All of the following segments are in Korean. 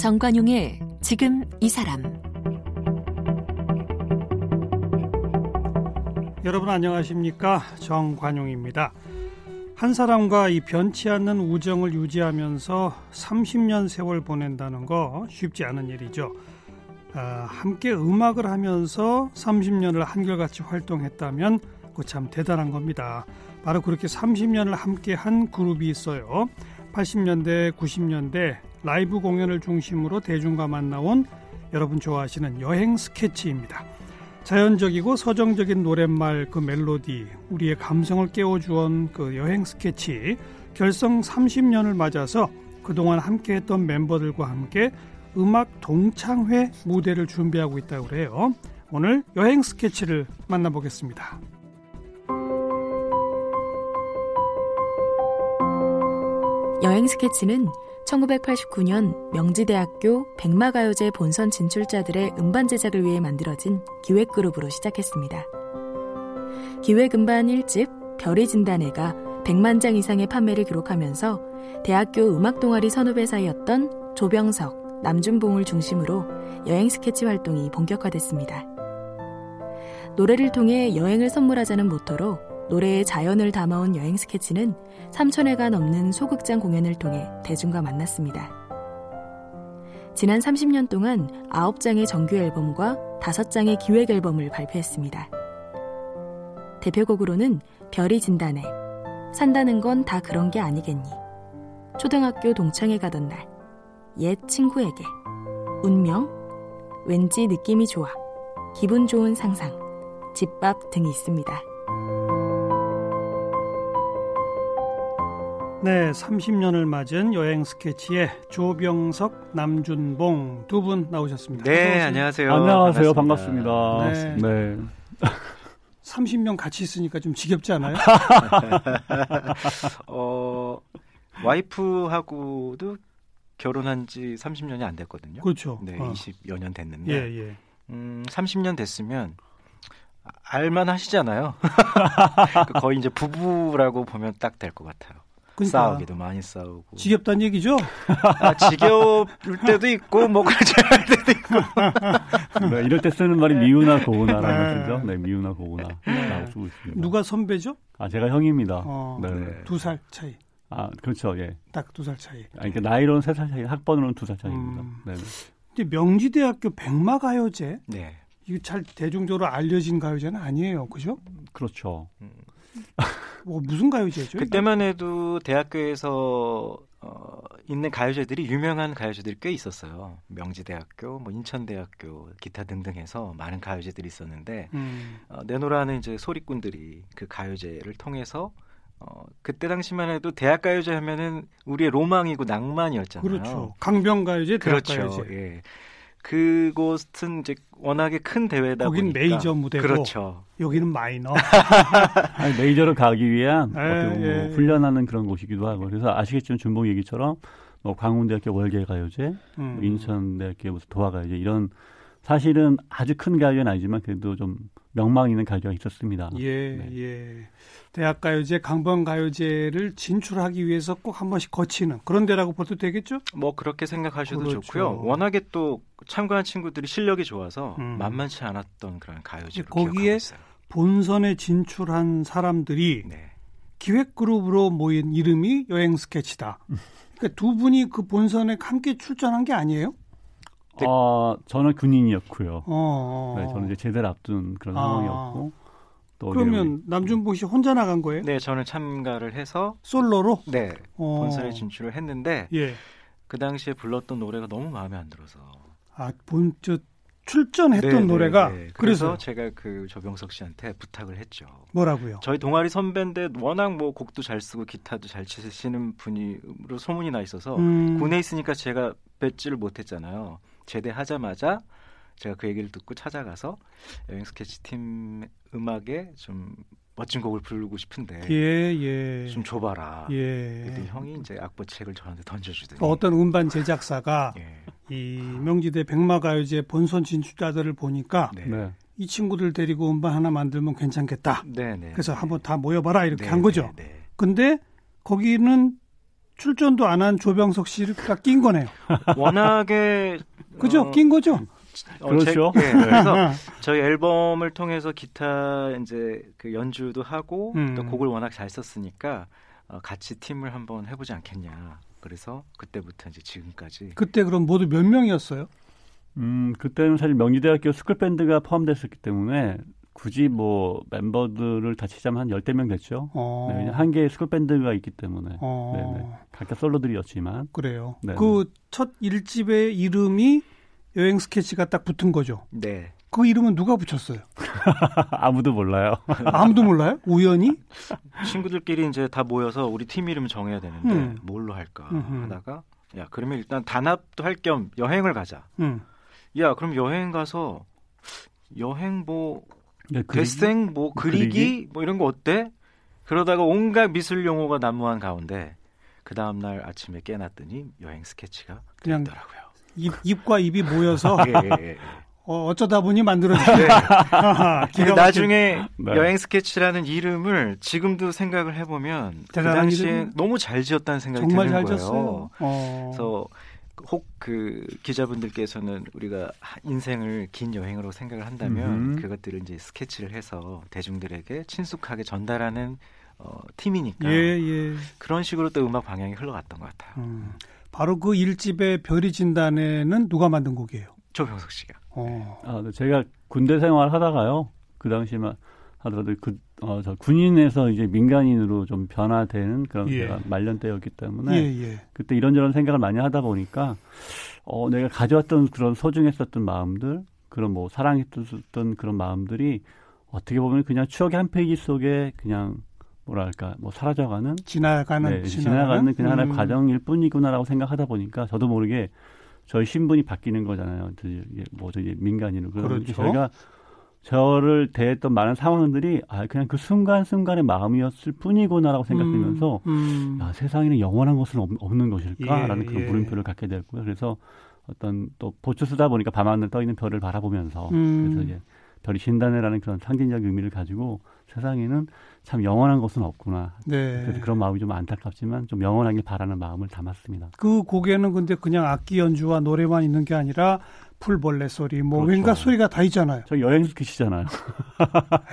정관용의 지금 이 사람 여러분 안녕하십니까 정관용입니다. 한 사람과 이 변치 않는 우정을 유지하면서 30년 세월 보낸다는 거 쉽지 않은 일이죠. 아, 함께 음악을 하면서 30년을 한결같이 활동했다면 그 참 대단한 겁니다. 바로 그렇게 30년을 함께 한 그룹이 있어요. 80년대, 90년대 라이브 공연을 중심으로 대중과 만나온 여러분 좋아하시는 여행 스케치입니다. 자연적이고 서정적인 노랫말 그 멜로디, 우리의 감성을 깨워주온 그 여행 스케치 결성 30년을 맞아서 그동안 함께했던 멤버들과 함께 음악 동창회 무대를 준비하고 있다고 그래요. 오늘 여행 스케치를 만나보겠습니다. 여행 스케치는 1989년 명지대학교 백마가요제 본선 진출자들의 음반 제작을 위해 만들어진 기획그룹으로 시작했습니다. 기획음반 1집 별이 진다네가 100만 장 이상의 판매를 기록하면서 대학교 음악 동아리 선후배 사이였던 조병석, 남준봉을 중심으로 여행 스케치 활동이 본격화됐습니다. 노래를 통해 여행을 선물하자는 모토로 노래의 자연을 담아온 여행 스케치는 3천회가 넘는 소극장 공연을 통해 대중과 만났습니다. 지난 30년 동안 9장의 정규 앨범과 5장의 기획 앨범을 발표했습니다. 대표곡으로는 별이 진다네, 산다는 건 다 그런 게 아니겠니, 초등학교 동창회 가던 날, 옛 친구에게, 운명, 왠지 느낌이 좋아, 기분 좋은 상상, 집밥 등이 있습니다. 네, 30년을 맞은 여행 스케치의 조병석, 남준봉 두 분 나오셨습니다. 네, 안녕하세요. 안녕하세요. 반갑습니다. 반갑습니다. 네. 네. 30년 같이 있으니까 좀 지겹지 않아요? 어, 와이프하고도 결혼한 지 30년이 안 됐거든요. 그렇죠. 네, 어. 20여 년 됐는데. 예, 예. 음, 30년 됐으면 알만 하시잖아요. 거의 이제 부부라고 보면 딱 될 것 같아요. 그러니까 싸우기도 많이 싸우고. 지겹다는 얘기죠? 아, 지겨울 때도 있고, 뭐, 않을 때도 있고. 네, 이럴 때 쓰는 말이 미우나 고우나라는 거죠. 네, 미우나 고우나라고 쓰고 있습니다. 누가 선배죠? 아, 제가 형입니다. 어, 네. 두 살 차이. 아, 그렇죠. 예. 딱 두 살 차이. 아, 그러니까 나이로는 세 살 차이, 학번으로는 두 살 차이입니다. 음. 네. 근데 명지대학교 백마가요제? 네. 이거 잘 대중적으로 알려진 가요제는 아니에요. 그죠? 그렇죠. 음. 뭐 무슨 가요제죠? 그때만 해도 대학교에서 어, 있는 가요제들이 유명한 가요제들이 꽤 있었어요. 명지대학교, 뭐 인천대학교, 기타 등등 해서 많은 가요제들이 있었는데 음. 어, 내노라는 이제 소리꾼들이 그 가요제를 통해서 어, 그때 당시만 해도 대학 가요제 하면은 우리의 로망이고 낭만이었잖아요. 그렇죠. 강변 가요제, 대학 그렇죠. 가요제. 예. 그곳은 이제 워낙에 큰 대회다 거긴 보니까 메이저 무대고 그렇죠. 여기는 마이너. 아니, 메이저를 가기 위한 예, 어떻게 보면 예. 뭐 훈련하는 그런 곳이기도 하고 그래서 아시겠지만 준봉 얘기처럼 뭐 광운대학교 월계가요제, 음. 뭐 인천대학교 무슨 도화가요제 이런 사실은 아주 큰 가요제는 아니지만 그래도 좀 명망 있는 가요제가 있었습니다. 예, 네. 예. 대학 가요제, 강변 가요제를 진출하기 위해서 꼭 한 번씩 거치는 그런 데라고 봐도 되겠죠? 뭐 그렇게 생각하셔도 그렇죠. 좋고요. 워낙에 또 참가한 친구들이 실력이 좋아서 음. 만만치 않았던 그런 가요제로 거기에. 본선에 진출한 사람들이 네. 기획 그룹으로 모인 이름이 여행 스케치다. 그러니까 두 분이 그 본선에 함께 출전한 게 아니에요? 네. 어, 저는 군인이었고요. 어, 어. 네, 저는 이제 제대를 앞둔 그런 아. 상황이었고 또 그러면 남준봉 씨 혼자 나간 거예요? 네, 저는 참가를 해서 솔로로? 네 어. 본선에 진출을 했는데 예. 그 당시에 불렀던 노래가 너무 마음에 안 들어서 아, 본, 저, 출전했던 네, 네, 노래가 네. 그래서 그래서 제가 그 조병석 씨한테 부탁을 했죠. 뭐라고요? 저희 동아리 선배인데 워낙 뭐 곡도 잘 쓰고 기타도 잘 치시는 분이로 소문이 나 있어서 음, 군에 있으니까 제가 뵙지를 못했잖아요. 제대하자마자 제가 그 얘기를 듣고 찾아가서 여행 스케치 팀 음악에 좀 멋진 곡을 부르고 싶은데 예, 예. 좀 줘봐라. 예. 그때 형이 이제 악보 책을 저한테 던져주더니 그 어떤 음반 제작사가 예. 이 명지대 백마가요제 본선 진출자들을 보니까 네. 네. 이 친구들 데리고 음반 하나 만들면 괜찮겠다. 네, 네. 그래서 네. 한번 다 모여봐라 이렇게 네, 한 거죠. 네, 네. 근데 거기는 출전도 안 한 조병석 씨가 낀 거네요. 워낙에 그죠? 어, 낀 거죠. 어, 그렇죠. 제, 예, 그래서 저희 앨범을 통해서 기타 이제 그 연주도 하고 음. 또 곡을 워낙 잘 썼으니까 어, 같이 팀을 한번 해보지 않겠냐. 그래서 그때부터 이제 지금까지 그때 그럼 모두 몇 명이었어요? 음, 그때는 사실 명지대학교 스쿨밴드가 포함됐었기 때문에 굳이 뭐 멤버들을 다 치자면 한 열대 명 됐죠. 어. 네, 한 개의 스쿨밴드가 있기 때문에. 어. 네네. 각자 솔로들이었지만. 그래요. 네. 그첫 일집의 이름이 여행 스케치가 딱 붙은 거죠. 네 그 이름은 누가 붙였어요? 아무도 몰라요. 아무도 몰라요? 우연히? 친구들끼리 이제 다 모여서 우리 팀 이름 정해야 되는데 음. 뭘로 할까 음흠. 하다가 야 그러면 일단 단합도 할 겸 여행을 가자. 응. 야 그럼 여행 가서 여행 뭐 네, 데생 뭐 그리기, 그리기? 뭐 이런 거 어때? 그러다가 온갖 미술 용어가 난무한 가운데 그 다음 날 아침에 깨놨더니 여행 스케치가 그냥 되더라고요. 입, 입과 입이 모여서 예, 예, 예. 어, 어쩌다 보니 만들어진 네. 기가 나중에 네. 여행 스케치라는 이름을 지금도 생각을 해보면 그 당시에 이름이에요. 너무 잘 지었다는 생각이 정말 드는 잘 거예요. 졌어요. 어. 그래서 혹 그 기자분들께서는 우리가 인생을 긴 여행으로 생각을 한다면 음흠. 그것들을 이제 스케치를 해서 대중들에게 친숙하게 전달하는 어, 팀이니까 예, 예. 그런 식으로 또 음악 방향이 흘러갔던 것 같아요. 음. 바로 그 일집의 별이 진단에는 누가 만든 곡이에요? 조병석 씨가. 어. 아, 네, 제가 군대 생활 하다가요. 그 당시만 하더라도 그, 어, 저 군인에서 이제 민간인으로 좀 변화되는 그런 예. 제가 말년 때였기 때문에 예, 예. 그때 이런저런 생각을 많이 하다 보니까 어, 내가 가져왔던 그런 소중했었던 마음들, 그런 뭐 사랑했던 그런 마음들이 어떻게 보면 그냥 추억의 한 페이지 속에 그냥 뭐랄까 뭐 사라져가는 지나가는 네, 지나가는 그냥 하나의 음. 과정일 뿐이구나라고 생각하다 보니까 저도 모르게 저희 신분이 바뀌는 거잖아요. 이제 민간인으로 그래서 그렇죠. 저희가 저를 대했던 많은 상황들이 아 그냥 그 순간 순간의 마음이었을 뿐이구나라고 생각되면서 음, 음. 야, 세상에는 영원한 것은 없, 없는 것일까라는 예, 그런 예. 물음표를 갖게 됐고요. 그래서 어떤 또 보초 쓰다 보니까 밤하늘 떠 있는 별을 바라보면서 음. 그래서 이제 별이 진단해라는 그런 상징적 의미를 가지고 세상에는 참 영원한 것은 없구나. 네. 그래서 그런 마음이 좀 안타깝지만 좀 영원하길 바라는 마음을 담았습니다. 그 곡에는 근데 그냥 악기 연주와 노래만 있는 게 아니라 풀벌레 소리, 뭐 그렇죠. 왠가 소리가 다 있잖아요. 저 여행 스케치잖아요.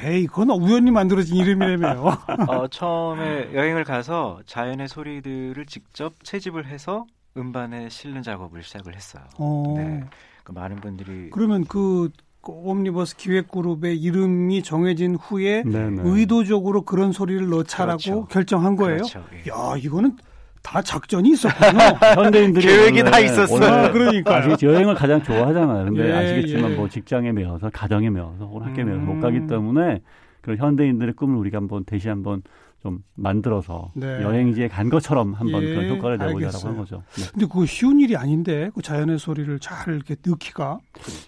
에이, 그건 우연히 만들어진 이름이라며요. 어, 처음에 여행을 가서 자연의 소리들을 직접 채집을 해서 음반에 실는 작업을 시작을 했어요. 어. 네. 그 많은 분들이 그러면 그 옴니버스 기획그룹의 이름이 정해진 후에 네네. 의도적으로 그런 소리를 넣자라고 그렇죠. 결정한 거예요. 그렇죠. 예. 야, 이거는 다 작전이 있었구나. 현대인들이 계획이 다 있었어요. 원래 아. 아시겠지 여행을 가장 좋아하잖아요. 근데 예, 아시겠지만 예. 뭐 직장에 매여서 가정에 혹은 학교에 매여서 못 음. 가기 때문에 그런 현대인들의 꿈을 우리가 한번 대시 한번 좀 만들어서 네. 여행지에 간 것처럼 한번 예, 그런 효과를 내보자라고. 한 거죠. 네. 근데 그거 쉬운 일이 아닌데 그 자연의 소리를 잘 이렇게 넣기가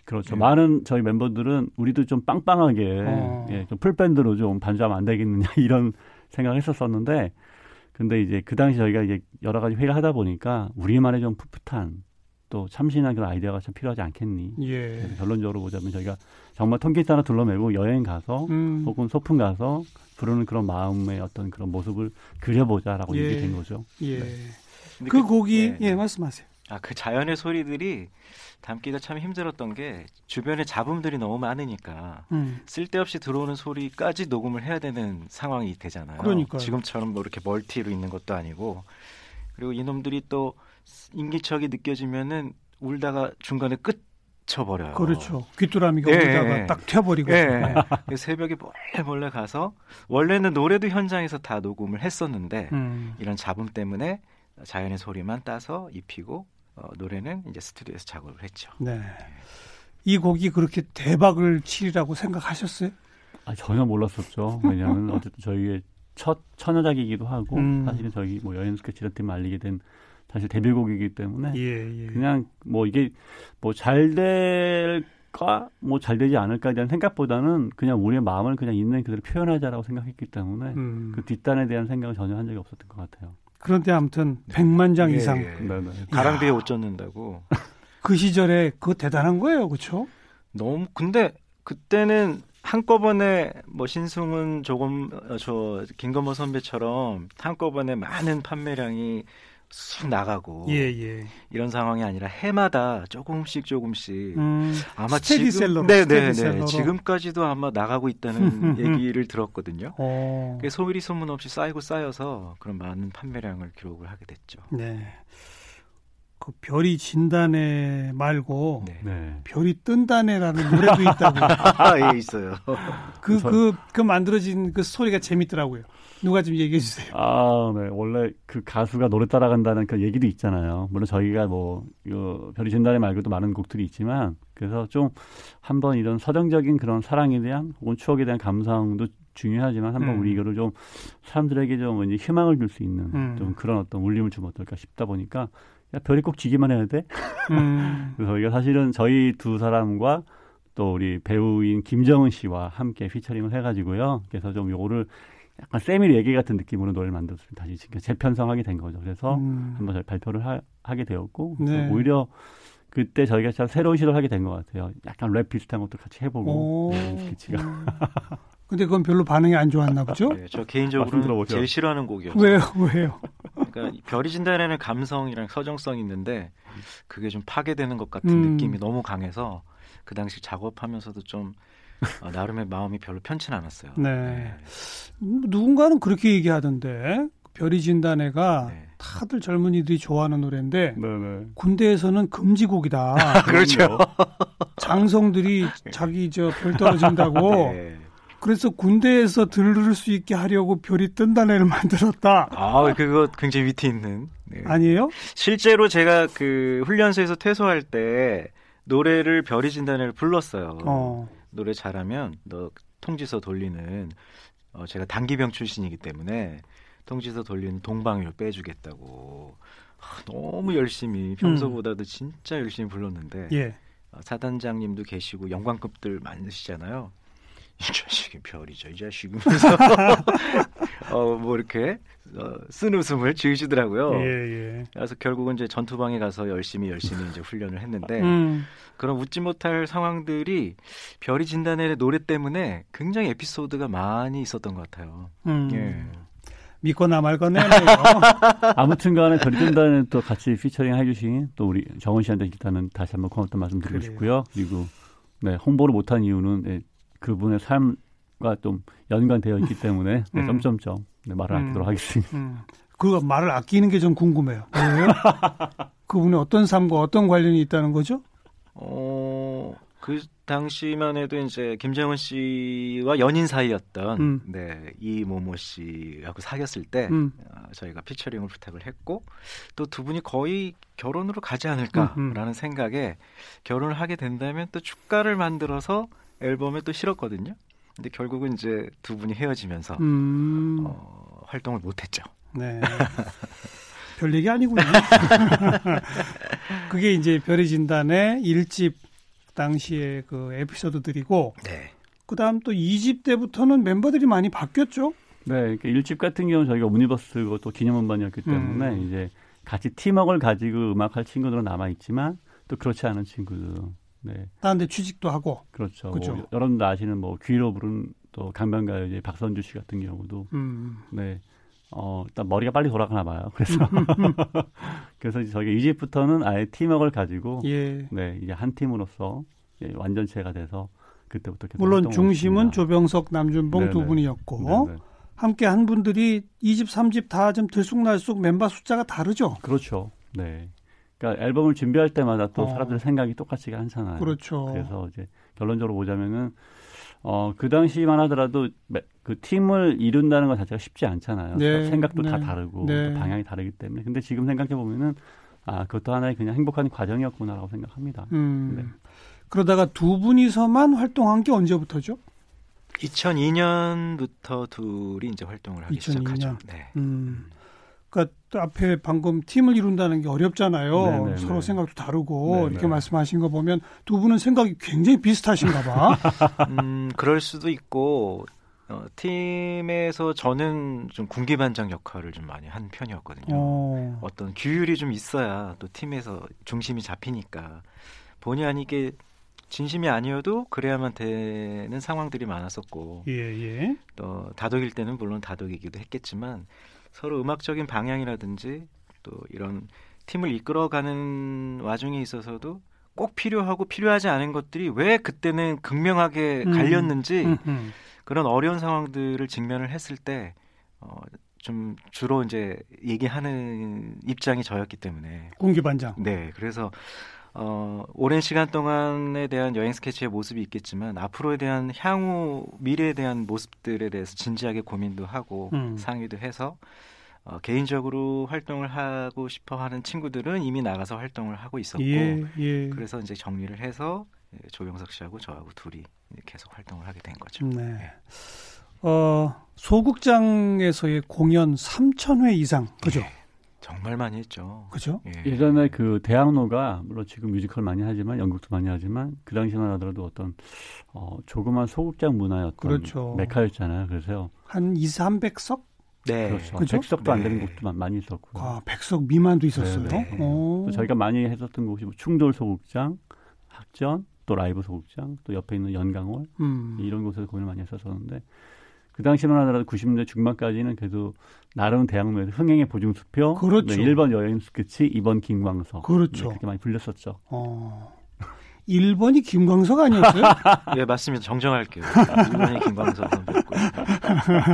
그렇죠. 예. 많은 저희 멤버들은 우리도 좀 빵빵하게 어. 예, 좀 풀밴드로 좀 반주하면 안 되겠느냐 이런 생각을 했었었는데 근데 이제 그 당시 저희가 이제 여러 가지 회의를 하다 보니까 우리만의 좀 풋풋한 또 참신한 그런 아이디어가 참 필요하지 않겠니. 예. 그래서 결론적으로 보자면 저희가 정말 통기타 하나 둘러매고 여행 가서 음. 혹은 소풍 가서 부르는 그런 마음의 어떤 그런 모습을 그려보자라고 예. 얘기 된 거죠. 예. 근데 그 곡이 네. 예, 말씀하세요. 아, 그 자연의 소리들이 담기가 참 힘들었던 게 주변에 잡음들이 너무 많으니까 음. 쓸데없이 들어오는 소리까지 녹음을 해야 되는 상황이 되잖아요. 그러니까요. 지금처럼 뭐 이렇게 멀티로 있는 것도 아니고 그리고 이놈들이 또 인기척이 느껴지면은 울다가 중간에 끝 쳐버려요. 그렇죠. 귀뚜라미가 예, 오다가 예. 딱 튀어버리고. 예. 그래서 새벽에 몰래 몰래 가서 원래는 노래도 현장에서 다 녹음을 했었는데 음. 이런 잡음 때문에 자연의 소리만 따서 입히고 어, 노래는 이제 스튜디오에서 작업을 했죠. 네. 이 곡이 그렇게 대박을 치리라고 생각하셨어요? 아, 전혀 몰랐었죠. 왜냐하면 어쨌든 저희의 첫 천여작이기도 하고 음. 사실은 저희 뭐 여행 스케치라는 팀을 알리게 된 사실 데뷔곡이기 때문에 예, 예. 그냥 뭐 이게 뭐 잘 될까 뭐 잘 되지 않을까에 대한 생각보다는 그냥 우리의 마음을 그냥 있는 그대로 표현하자라고 생각했기 때문에 음. 그 뒷단에 대한 생각을 전혀 한 적이 없었던 것 같아요. 그런데 아무튼 100만 장 예, 이상 예. 네, 네. 가랑비에 옷 젖는다고. 그 시절에 그거 대단한 거예요. 그렇죠? 너무 근데 그때는 한꺼번에 뭐 신승은 조금 어, 저 김건모 선배처럼 한꺼번에 많은 판매량이 쑥 나가고 예, 예. 이런 상황이 아니라 해마다 조금씩 조금씩 음, 아마 스테디셀러로, 지금 네네네 스테디셀러로. 지금까지도 아마 나가고 있다는 얘기를 들었거든요. 어, 소리 소문 없이 쌓이고 쌓여서 그런 많은 판매량을 기록을 하게 됐죠. 네. 그 별이 진다네 말고 네. 네. 별이 뜬다네라는 노래도 있다고. 아, 예, 있어요. 그, 저- 그, 그 만들어진 그 스토리가 재밌더라고요. 누가 좀 얘기해 주세요. 아, 네. 원래 그 가수가 노래 따라간다는 그 얘기도 있잖아요. 물론 저희가 뭐, 이거 별이 진다네 말고도 많은 곡들이 있지만, 그래서 좀 한번 이런 서정적인 그런 사랑에 대한 혹은 추억에 대한 감성도 중요하지만 한번 음. 우리 이거를 좀 사람들에게 좀 왠지 희망을 줄 수 있는 음. 좀 그런 어떤 울림을 주면 어떨까 싶다 보니까 야, 별이 꼭 지기만 해야 돼? 음, 그래서 저희가 사실은 저희 두 사람과 또 우리 배우인 김정은 씨와 함께 피처링을 해가지고요. 그래서 좀 요거를 약간 세밀 얘기 같은 느낌으로 노래를 만들었습니다. 다시 지금 재편성하게 된 거죠. 그래서 음. 한번 저희 발표를 하, 게 되었고 네. 오히려 그때 저희가 참 새로운 시도를 하게 된 것 같아요. 약간 랩 비슷한 것도 같이 오. 해보고 네, 스케치가 음. 근데 그건 별로 반응이 안 좋았나 보죠? 네, 저 개인적으로 들어보죠. 제일 싫어하는 곡이었어요. 왜요? 왜요? 그러니까 이 별이 진다라는 감성이랑 서정성이 있는데 그게 좀 파괴되는 것 같은 음. 느낌이 너무 강해서 그 당시 작업하면서도 좀 어, 나름의 마음이 별로 편치 않았어요. 네. 음, 누군가는 그렇게 얘기하던데 별이 진다네가 네. 다들 젊은이들이 좋아하는 노래인데 네네. 군대에서는 금지곡이다. 그렇죠. 장성들이 자기 저 별 떨어진다고 네. 그래서 군대에서 들을 수 있게 하려고 별이 뜬다네를 만들었다. 아, 그거 굉장히 위트 있는. 네. 아니에요? 실제로 제가 그 훈련소에서 퇴소할 때 노래를 별이 진다네를 불렀어요. 어. 노래 잘하면 너 통지서 돌리는 어, 제가 단기병 출신이기 때문에 통지서 돌리는 동방위로 빼주겠다고 아, 너무 열심히 평소보다도 진짜 열심히 불렀는데 예. 어, 사단장님도 계시고 영광급들 많으시잖아요. 이 자식이 별이죠, 이 자식이면서 어, 뭐 이렇게 어, 쓴 웃음을 지으시더라고요. 예, 예. 그래서 결국은 이제 전투방에 가서 열심히 열심히 이제 훈련을 했는데 음. 그런 웃지 못할 상황들이 별이 진단의 노래 때문에 굉장히 에피소드가 많이 있었던 것 같아요. 음. 예. 믿거나 말거나 요 아무튼간에 별이 뜬다는 또 같이 피처링 해주신 또 우리 정원 씨한테 일단은 다시 한번 고맙다는 말씀 드리고 그래요. 싶고요. 그리고 네, 홍보를 못한 이유는 네, 그분의 삶과 좀 연관되어 있기 때문에 네, 음. 점점점 네, 말을 음. 아끼도록 하겠습니다. 음. 그 말을 아끼는 게 좀 궁금해요. 왜요? 그분의 어떤 삶과 어떤 관련이 있다는 거죠? 어, 그 당시만 해도 이제 김정은 씨와 연인 사이였던 음. 네, 이모모 씨하고 사귀었을 때 음. 어, 저희가 피처링을 부탁을 했고 또 두 분이 거의 결혼으로 가지 않을까라는 음, 생각에 결혼을 하게 된다면 또 축가를 만들어서 앨범에 또 실었거든요. 근데 결국은 이제 두 분이 헤어지면서 음. 어, 활동을 못했죠. 네. 별 얘기 아니군요. 그게 이제 별이 진단의 1집 당시의 그 에피소드들이고, 네. 그 다음 또 2집 때부터는 멤버들이 많이 바뀌었죠? 네, 그러니까 일집 같은 경우는 저희가 유니버스고 또 기념음반이었기 때문에 음. 이제 같이 팀워크를 가지고 음악할 친구들은 남아 있지만 또 그렇지 않은 친구들, 네, 다른 데 취직도 하고, 그렇죠. 그죠. 뭐 여러분들 아시는 뭐 귀로 부른 또 강변가요제 박선주 씨 같은 경우도 음, 네. 어, 일단 머리가 빨리 돌아가나 봐요. 그래서 그래서 이제 저희가 이집부터는 아예 팀워크를 가지고 예. 네, 이제 한 팀으로서 예, 완전체가 돼서 그때부터 계속 물론 중심은 했습니다. 조병석, 남준봉 두 네네. 분이었고, 네네. 함께 한 분들이 2집, 3집 다 좀 들쑥날쑥 멤버 숫자가 다르죠? 그렇죠. 네. 그러니까 앨범을 준비할 때마다 또 어. 사람들 생각이 똑같지가 않잖아요. 그렇죠. 그래서 이제 결론적으로 보자면은 어, 그 당시만 하더라도 매- 그 팀을 이룬다는 것 자체가 쉽지 않잖아요. 네, 생각도 다 네, 다르고 네. 또 방향이 다르기 때문에. 근데 지금 생각해 보면은 아, 그것도 하나의 그냥 행복한 과정이었구나라고 생각합니다. 음. 네. 그러다가 두 분이서만 활동한 게 언제부터죠? 2002년부터 둘이 이제 활동을 하기 2002 년. 시작하죠. 네. 음. 그러니까 또 앞에 방금 팀을 이룬다는 게 어렵잖아요. 네네네. 서로 생각도 다르고 네네. 이렇게 말씀하신 거 보면 두 분은 생각이 굉장히 비슷하신가 봐. 음, 그럴 수도 있고 어, 팀에서 저는 좀 군기반장 역할을 좀 많이 한 편이었거든요. 어. 어떤 규율이 좀 있어야 또 팀에서 중심이 잡히니까 본의 아니게 진심이 아니어도 그래야만 되는 상황들이 많았었고 예, 예. 또 다독일 때는 물론 다독이기도 했겠지만 서로 음악적인 방향이라든지 또 이런 팀을 이끌어가는 와중에 있어서도 꼭 필요하고 필요하지 않은 것들이 왜 그때는 극명하게 음. 갈렸는지 음, 음. 그런 어려운 상황들을 직면을 했을 때 어, 좀 주로 이제 얘기하는 입장이 저였기 때문에 공기 반장. 네 그래서 어, 오랜 시간 동안에 대한 여행 스케치의 모습이 있겠지만 앞으로에 대한 향후 미래에 대한 모습들에 대해서 진지하게 고민도 하고 음. 상의도 해서 어, 개인적으로 활동을 하고 싶어 하는 친구들은 이미 나가서 활동을 하고 있었고 예, 예. 그래서 이제 정리를 해서 예, 조병석 씨하고 저하고 둘이 계속 활동을 하게 된 거죠. 네. 어, 소극장에서의 공연 3,000회 이상. 그죠? 예, 정말 많이 했죠. 그죠? 예. 예전에 그 대학로가 물론 지금 뮤지컬 많이 하지만 연극도 많이 하지만 그 당시만 하더라도 어떤 어, 조그만 소극장 문화였던 그렇죠. 메카였잖아요. 그래서 한 2, 300석? 네. 그렇죠. 그죠? 백석도 안 되는 네. 곳도 마- 많이 있었고. 아, 100석 미만도 있었어요. 네, 네. 어. 또 저희가 많이 했었던 곳이 뭐 충돌 소극장, 학전, 또 라이브 소극장, 또 옆에 있는 연강홀 음. 이런 곳에서 공연을 많이 했었었는데 그 당시만 하더라도 90년대 중반까지는 그래도 나름 대학로에서 흥행의 보증수표, 그렇죠. 네, 1번 여행 스케치, 2번 김광석, 그렇죠. 네, 그렇게 많이 불렸었죠. 어. 1번이 김광석 아니었어요? 예, 맞습니다. 정정할게요. 이번에 김광석 선배였고요.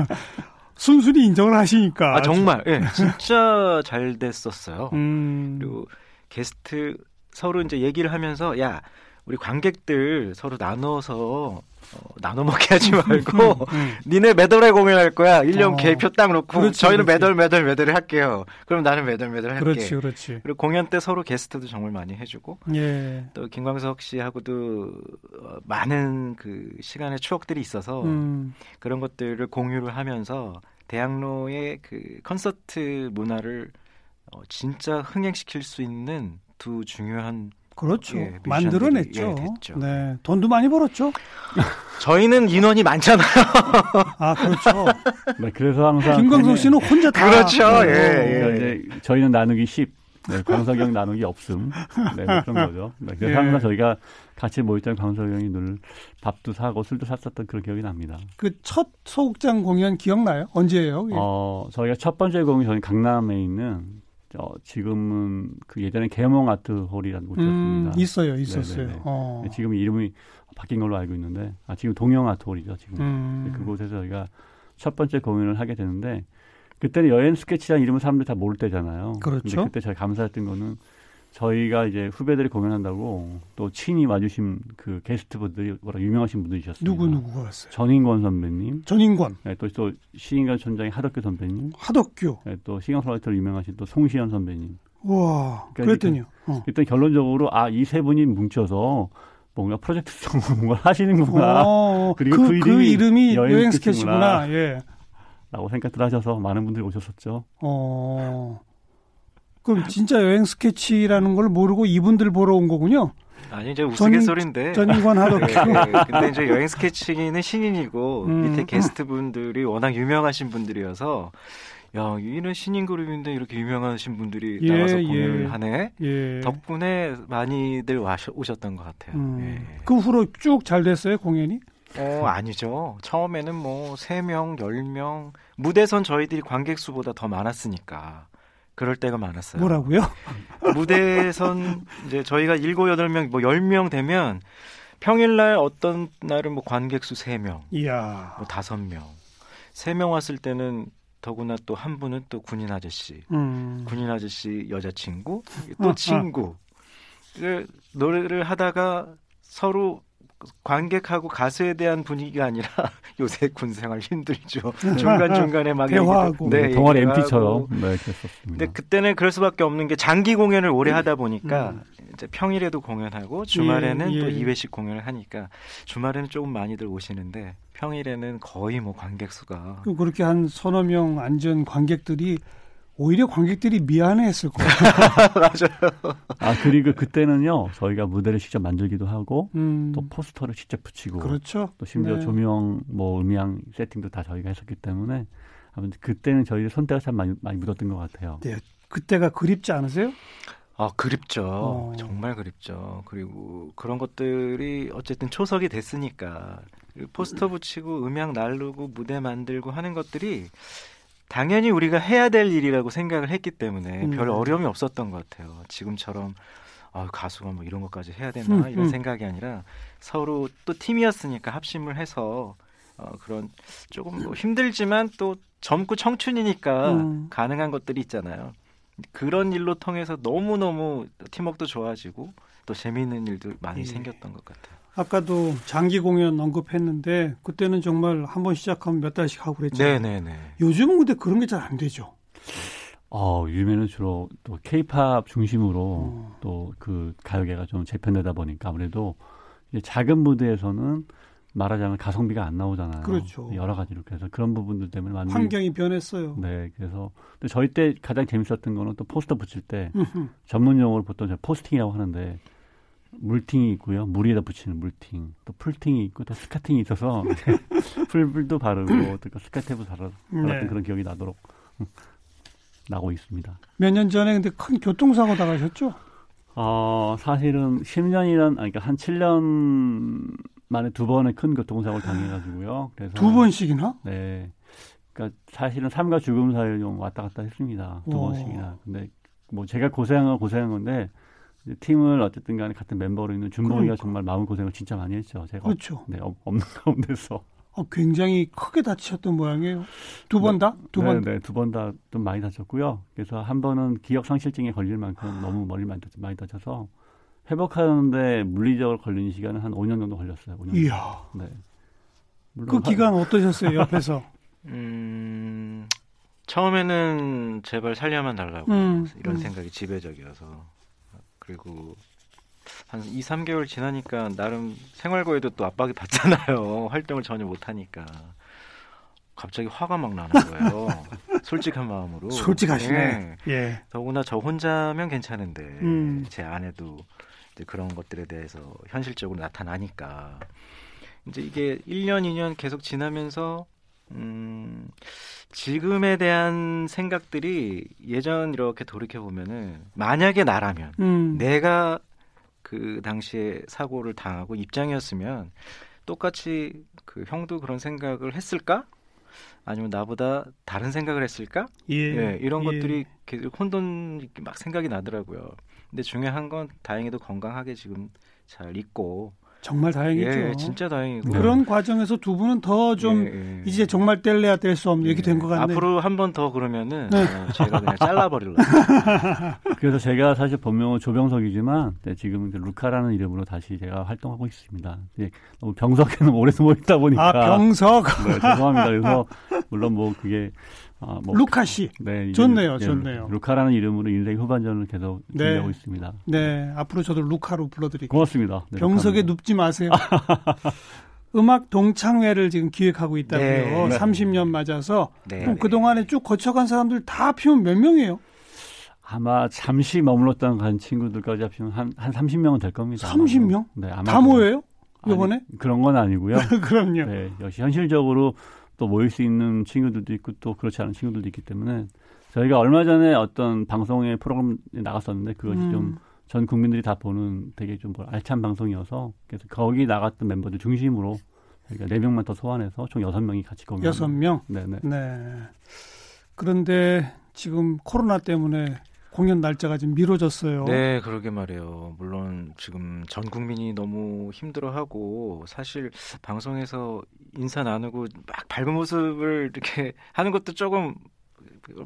순순히 인정을 하시니까. 아 정말 예, 진짜 잘 됐었어요. 음. 그리고 게스트 서로 이제 얘기를 하면서 야 우리 관객들 서로 나눠서 어, 나눠 먹게 하지 말고 음. 니네 매달에 공연할 거야. 1년 어. 계표 딱 놓고 그렇지, 저희는 그렇지. 매달 매달 매달을 할게요. 그럼 나는 매달 매달 할게. 그렇지, 그렇지. 그리고 공연 때 서로 게스트도 정말 많이 해주고 예. 또 김광석 씨하고도 어, 많은 그 시간의 추억들이 있어서 음. 그런 것들을 공유를 하면서 대학로의 그 콘서트 문화를 어, 진짜 흥행시킬 수 있는 두 중요한 그렇죠. 예, 만들어냈죠. 예. 네. 돈도 많이 벌었죠. 저희는 인원이 많잖아요. 아, 그렇죠. 네, 그래서 항상 김광석 씨는 혼자 다. 그렇죠. 어, 예, 예. 그러니까 이제 저희는 나누기 10, 네, 광석형 나누기 없음. 네, 뭐 그런 거죠. 네, 그래서 예. 항상 저희가 같이 모였던 광석형이 늘 밥도 사고 술도 샀었던 그런 기억이 납니다. 그 첫 소극장 공연 기억나요? 언제예요? 그게? 어, 저희가 첫 번째 공연 저희 강남에 있는 어, 지금은 그 예전에 계몽 아트 홀이라는 곳이었습니다. 음, 있어요, 있었어요. 네네네. 어. 네, 지금 이름이 바뀐 걸로 알고 있는데, 아, 지금 동영 아트 홀이죠, 지금. 음. 네, 그곳에서 저희가 첫 번째 공연을 하게 되는데, 그때는 여행 스케치라는 이름을 사람들이 다 모를 때잖아요. 그렇죠. 근데 그때 저희 감사했던 거는 저희가 이제 후배들이 공연한다고 또 친히 와주신 그 게스트분들이 워낙 유명하신 분들이셨습니다. 누구 누구가 왔어요? 전인권 선배님, 전인권, 네, 또, 또 시인관 촌장의 하덕규 선배님, 하덕규. 네, 또 시경솔라이터로 유명하신 또 송시현 선배님. 와, 그러니까 그랬더니요. 어. 일단 결론적으로 아 이 세 분이 뭉쳐서 뭔가 프로젝트성으로 뭔가 하시는 구나 어, 그리고 그, 그그 이름이 이름이 여행. 스케치구나. 예. 라고 생각들 하셔서 많은 분들이 오셨었죠. 어. 그럼 진짜 여행 스케치라는 걸 모르고 이분들 보러 온 거군요. 아니 이제 전- 우스갯소리인데. 전인권 하덕규. 예, 근데 이제 여행 스케치는 신인이고 음. 밑에 게스트 분들이 워낙 유명하신 분들이어서 야 이는 신인 그룹인데 이렇게 유명하신 분들이 예, 나와서 예. 공연을 하네. 예. 덕분에 많이들 와셔, 오셨던 것 같아요. 음. 예. 그 후로 쭉 잘 됐어요, 공연이? 어, 아니죠. 처음에는 뭐, 3명, 10명, 무대선 저희들이 관객 수보다 더 많았으니까. 그럴 때가 많았어요. 뭐라고요? 무대선, 이제 저희가 7, 8명, 뭐 10명 되면, 평일날 어떤 날은 뭐 관객 수 3명, 이야. 뭐 5명. 3명 왔을 때는 더구나 또 한 분은 또 군인 아저씨. 음. 군인 아저씨 여자친구, 어, 또 어. 친구. 그 노래를 하다가 서로 관객하고 가수에 대한 분위기가 아니라 요새 군 생활 힘들죠. 중간 중간에 막 대화하고. 네, 동아리 하고. 네, 그랬었습니다. 근데 그때는 그럴 수밖에 없는 게 장기 공연을 오래 하다 보니까 음. 이제 평일에도 공연하고 주말에는 예, 또 예. 2회씩 공연을 하니까 주말에는 조금 많이들 오시는데 평일에는 거의 뭐 관객 수가 그 그렇게 한 서너 명 앉은 관객들이 오히려 관객들이 미안해했을 거예요. 아 그리고 그때는요 저희가 무대를 직접 만들기도 하고 음. 또 포스터를 직접 붙이고 그렇죠. 또 심지어 네. 조명 뭐 음향 세팅도 다 저희가 했었기 때문에 아무튼 그때는 저희 손때가 참 많이, 많이 묻었던 것 같아요. 네. 그때가 그립지 않으세요? 아, 그립죠. 어. 정말 그립죠. 그리고 그런 것들이 어쨌든 초석이 됐으니까. 포스터 붙이고 음향 날르고 무대 만들고 하는 것들이 당연히 우리가 해야 될 일이라고 생각을 했기 때문에 음. 별 어려움이 없었던 것 같아요. 지금처럼 아, 가수가 뭐 이런 것까지 해야 되나 음, 이런 음. 생각이 아니라 서로 또 팀이었으니까 합심을 해서 어, 그런 조금 뭐 힘들지만 또 젊고 청춘이니까 음. 가능한 것들이 있잖아요. 그런 일로 통해서 너무 너무 팀워크도 좋아지고 또 재미있는 일도 많이 예. 생겼던 것 같아요. 아까도 장기 공연 언급했는데 그때는 정말 한 번 시작하면 몇 달씩 하고 그랬잖아요. 네네네. 요즘은 근데 그런 게 잘 안 되죠. 어, 요즘에는 주로 또 케이팝 중심으로 어. 또그 가요계가 좀 재편되다 보니까 아무래도 이제 작은 무대에서는 말하자면 가성비가 안 나오잖아요. 그렇죠. 여러 가지로 그래서 그런 부분들 때문에 많이 환경이 변했어요. 네, 그래서 저희 때 가장 재밌었던 거는 또 포스터 붙일 때 음흠. 전문 용어로 보통 저 포스팅이라고 하는데 물팅이 있고요. 물 위에다 붙이는 물팅, 또 풀팅이 있고 또 스카팅이 있어서 풀불도 바르고 또 스카치테이프 달았던 네. 그런 기억이 나도록 음, 나고 있습니다. 몇 년 전에 근데 큰 교통사고 당하셨죠? 어, 사실은 10년이란, 아니, 그러니까 한 7년 만에 두 번의 큰 교통사고를 당해 가지고요. 그래서. 두 번씩이나? 네. 그러니까 사실은 삶과 죽음 사이를 좀 왔다 갔다 했습니다. 두 오. 번씩이나. 근데 뭐 제가 고생한 건 고생한 건데, 팀을 어쨌든 간에 같은 멤버로 있는 준범이가 그러니까. 정말 마음 고생을 진짜 많이 했죠. 제가. 그렇죠. 네, 없- 없는 가운데서. 어, 굉장히 크게 다치셨던 모양이에요. 두 번 다? 두 네, 번. 네, 두 번 다 좀 많이 다쳤고요. 그래서 한 번은 기억 상실증에 걸릴 만큼 너무 머리 많이, 다쳐, 많이 다쳐서 회복하는데 물리적으로 걸리는 시간은 한 5년 정도 걸렸어요. 5년. 이야. 네. 그 물론 기간 어떠셨어요, 옆에서? 음, 처음에는 제발 살려만 달라고 음, 이런 음. 생각이 지배적이어서 그리고 한 2, 3개월 지나니까 나름 생활고에도 또 압박이 받잖아요. 활동을 전혀 못 하니까. 갑자기 화가 막 나는 거예요. 솔직한 마음으로. 솔직하시네. 예. 예. 더구나 저 혼자면 괜찮은데 음. 제 아내도 이제 그런 것들에 대해서 현실적으로 나타나니까 이제 이게 1년, 2년 계속 지나면서 음, 지금에 대한 생각들이 예전 이렇게 돌이켜 보면은 만약에 나라면 음. 내가 그 당시에 사고를 당하고 입장이었으면 똑같이 그 형도 그런 생각을 했을까? 아니면 나보다 다른 생각을 했을까? 예. 예, 이런 예. 것들이 계속 혼돈 막 생각이 나더라고요. 근데 중요한 건 다행히도 건강하게 지금 잘 있고 정말 다행이죠. 예, 진짜 다행이고 그런 과정에서 두 분은 더좀 예, 예. 이제 정말 뗄래야 뗄 수 없는 예. 얘기 된것 같네요. 앞으로 한 번 더 그러면은 네. 어, 제가 그냥 잘라버릴라. 그래서 제가 사실 본명은 조병석이지만 네, 지금 루카라는 이름으로 다시 제가 활동하고 있습니다. 이제 너무 병석에는 오래 숨어 있다 보니까 아, 병석. 네, 죄송합니다. 그래서 물론 뭐 그게 아, 뭐 루카 씨. 네, 좋네요, 네, 좋네요. 루카라는 이름으로 인생 후반전을 계속 네. 준비하고 있습니다. 네, 앞으로 저도 루카로 불러드릴게요. 고맙습니다. 네, 병석에 루카입니다. 눕지 마세요. 음악 동창회를 지금 기획하고 있다고요. 네. 네. 30년 맞아서 네. 그럼 그동안에 쭉 거쳐간 사람들 다 합치면 몇 명이에요? 아마 잠시 머물렀던 간 친구들까지 합치면 한, 한 30명은 될 겁니다. 30명? 네, 아마 다 모여요? 이번에? 아니, 그런 건 아니고요. 그럼요. 네, 역시 현실적으로 또 모일 수 있는 친구들도 있고 또 그렇지 않은 친구들도 있기 때문에 저희가 얼마 전에 어떤 방송의 프로그램에 나갔었는데 그것이 음. 좀전 국민들이 다 보는 되게 좀뭐 알찬 방송이어서 그래서 거기 나갔던 멤버들 중심으로 저희가 네 명만 더 소환해서 총 여섯 명이 같이 공연. 여섯 명. 네네. 네. 그런데 지금 코로나 때문에 공연 날짜가 지금 미뤄졌어요. 네, 그러게 말이에요. 물론 지금 전 국민이 너무 힘들어하고 사실 방송에서 인사 나누고 막 밝은 모습을 이렇게 하는 것도 조금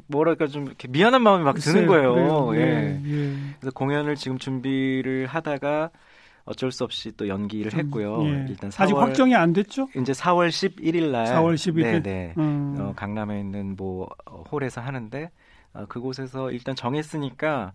뭐랄까 좀 이렇게 미안한 마음이 막 드는 글쎄요, 거예요. 그래요. 예. 예, 예. 그래서 공연을 지금 준비를 하다가 어쩔 수 없이 또 연기를 좀, 했고요. 예. 일단 4월 아직 확정이 안 됐죠? 이제 4월 11일 날 4월 11일? 네, 네. 음. 어, 강남에 있는 뭐 어, 홀에서 하는데 어, 그곳에서 일단 정했으니까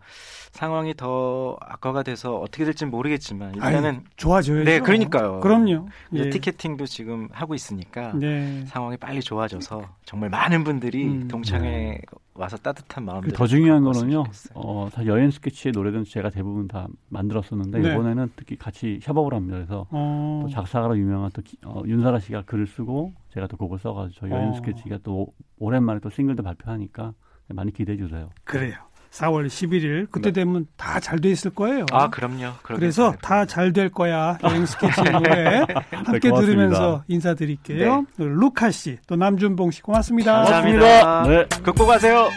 상황이 더 악화가 돼서 어떻게 될지 모르겠지만 일단은 좋아져야죠. 네, 그러니까요. 그럼요. 예. 티켓팅도 지금 하고 있으니까 네. 상황이 빨리 좋아져서 정말 많은 분들이 음. 동창회 와서 따뜻한 마음들 더 중요한 거는요. 어, 사실 여행 스케치의 노래는 제가 대부분 다 만들었었는데 네. 이번에는 특히 같이 협업을 합니다. 그래서 어. 또 작사가로 유명한 또 기- 어, 윤사라 씨가 글을 쓰고 제가 또 곡을 써가지고 저희 여행 어. 스케치가 또 오- 오랜만에 또 싱글도 발표하니까 많이 기대해 주세요. 그래요. 4월 11일 그때 네. 되면 다 잘 돼 있을 거예요. 아, 그럼요. 그래서. 다 잘 될 거야. 여행 스케치 노래 함께 고맙습니다. 들으면서 인사드릴게요. 루카 씨, 또 남준봉 씨 고맙습니다. 감사합니다. 네. 극복하세요.